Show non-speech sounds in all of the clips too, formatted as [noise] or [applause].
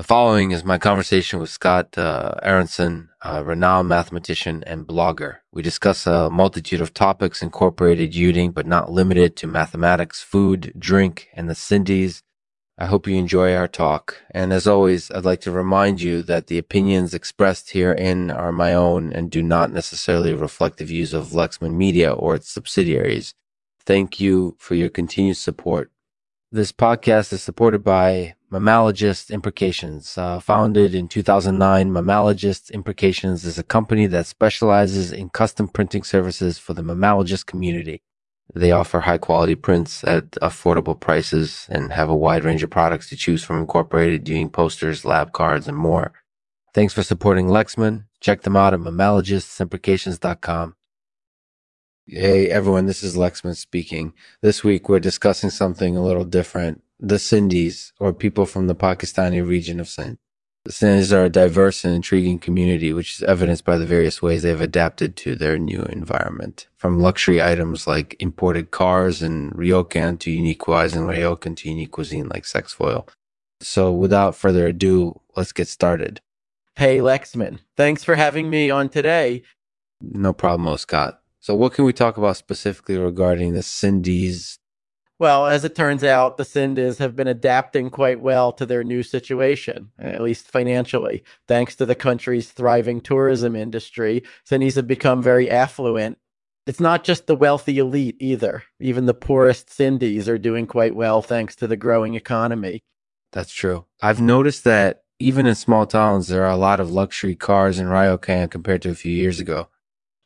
The following is my conversation with Scott uh, Aaronson, a renowned mathematician and blogger. We discuss a multitude of topics incorporated using but not limited to mathematics, food, drink, and the Sindhis. I hope you enjoy our talk. And as always, I'd like to remind you that the opinions expressed herein are my own and do not necessarily reflect the views of Lexman Media or its subsidiaries. Thank you for your continued support. This podcast is supported by Mammalogist Imprecations. Uh, founded in 2009, Mammalogist Imprecations is a company that specializes in custom printing services for the mammalogist community. They offer high quality prints at affordable prices and have a wide range of products to choose from incorporated doing posters, lab cards, and more. Thanks for supporting Lexman. Check them out at mammalogistimprecations.com. Hey everyone, this is Lexman speaking. This week we're discussing something a little different the Sindhis, or people from the Pakistani region of Sindh. The Sindhis are a diverse and intriguing community, which is evidenced by the various ways they have adapted to their new environment. From luxury items like imported cars and ryokan to unique wines and ryokan to unique cuisine like sexfoil. So without further ado, let's get started. Hey, Lexman. Thanks for having me on today. No problem, Scott. So what can we talk about specifically regarding the Sindhis well, as it turns out, the Sindhis have been adapting quite well to their new situation, at least financially. Thanks to the country's thriving tourism industry, Sindhis have become very affluent. It's not just the wealthy elite either. Even the poorest Sindhis are doing quite well thanks to the growing economy. That's true. I've noticed that even in small towns, there are a lot of luxury cars in Ryokan compared to a few years ago.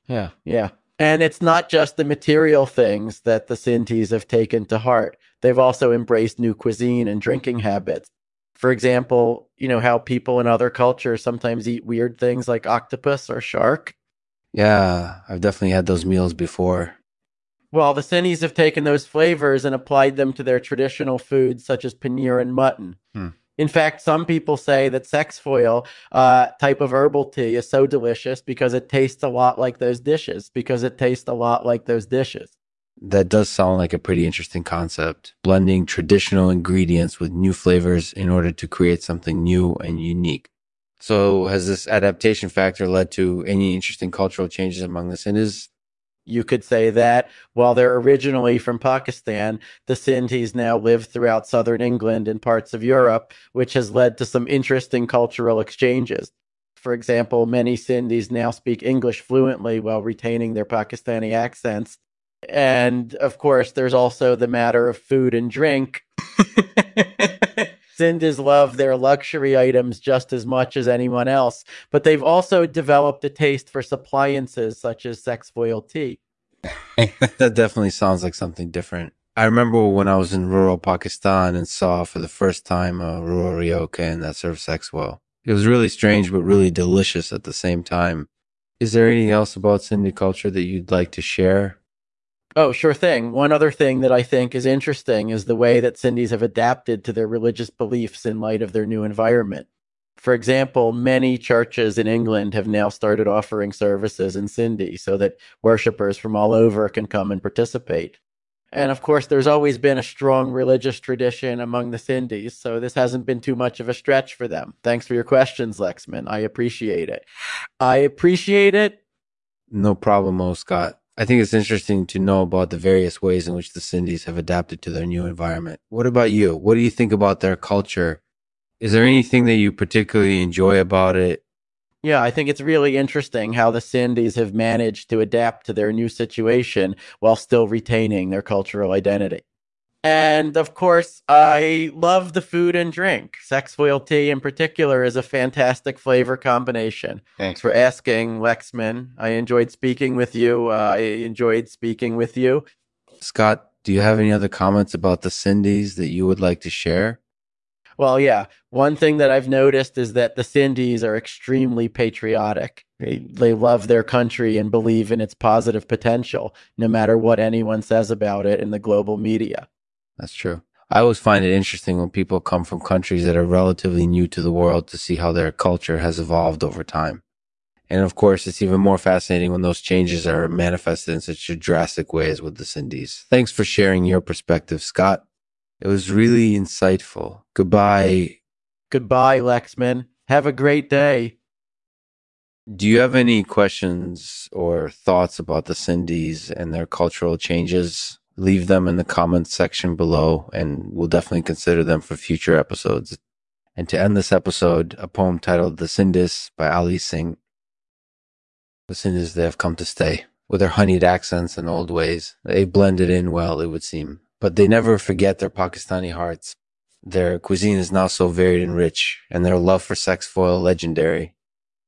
Yeah, yeah. And it's not just the material things that the Sindhis have taken to heart. They've also embraced new cuisine and drinking habits. For example, you know how people in other cultures sometimes eat weird things like octopus or shark? Yeah, I've definitely had those meals before. Well, the Sindhis have taken those flavors and applied them to their traditional foods such as paneer and mutton. Hmm. In fact, some people say that sexfoil uh, type of herbal tea is so delicious because it tastes a lot like those dishes, because it tastes a lot like those dishes. That does sound like a pretty interesting concept. Blending traditional ingredients with new flavors in order to create something new and unique. So, has this adaptation factor led to any interesting cultural changes among the Sindhis? You could say that while they're originally from Pakistan, the Sindhis now live throughout southern England and parts of Europe, which has led to some interesting cultural exchanges. For example, many Sindhis now speak English fluently while retaining their Pakistani accents. And of course, there's also the matter of food and drink. [laughs] Sindhis love their luxury items just as much as anyone else, but they've also developed a taste for appliances such as sexfoil tea. [laughs] that definitely sounds like something different. I remember when I was in rural Pakistan and saw for the first time a rural ryokan that served sexfoil. It was really strange, but really delicious at the same time. Is there anything else about Sindhi culture that you'd like to share? Oh, sure thing. One other thing that I think is interesting is the way that Sindhis have adapted to their religious beliefs in light of their new environment. For example, many churches in England have now started offering services in Sindhi so that worshippers from all over can come and participate. And of course, there's always been a strong religious tradition among the Sindhis, so this hasn't been too much of a stretch for them. Thanks for your questions, Lexman. I appreciate it. I appreciate it. No problem, Scott. I think it's interesting to know about the various ways in which the Sindhis have adapted to their new environment. What about you? What do you think about their culture? Is there anything that you particularly enjoy about it? Yeah, I think it's really interesting how the Sindhis have managed to adapt to their new situation while still retaining their cultural identity. And of course, I love the food and drink. Sexfoil tea in particular is a fantastic flavor combination. Thanks for asking, Lexman. I enjoyed speaking with you. Uh, I enjoyed speaking with you. Scott, do you have any other comments about the Sindhis that you would like to share? Well, yeah. One thing that I've noticed is that the Sindhis are extremely patriotic. They, they love their country and believe in its positive potential, no matter what anyone says about it in the global media. That's true. I always find it interesting when people come from countries that are relatively new to the world to see how their culture has evolved over time. And of course, it's even more fascinating when those changes are manifested in such a drastic ways with the Sindhis. Thanks for sharing your perspective, Scott. It was really insightful. Goodbye. Goodbye, Lexman. Have a great day. Do you have any questions or thoughts about the Sindhis and their cultural changes? Leave them in the comments section below, and we'll definitely consider them for future episodes. And to end this episode, a poem titled The Sindhis by Ali Singh. The Sindhis, they have come to stay with their honeyed accents and old ways. They blended in well, it would seem. But they never forget their Pakistani hearts. Their cuisine is now so varied and rich, and their love for sexfoil legendary.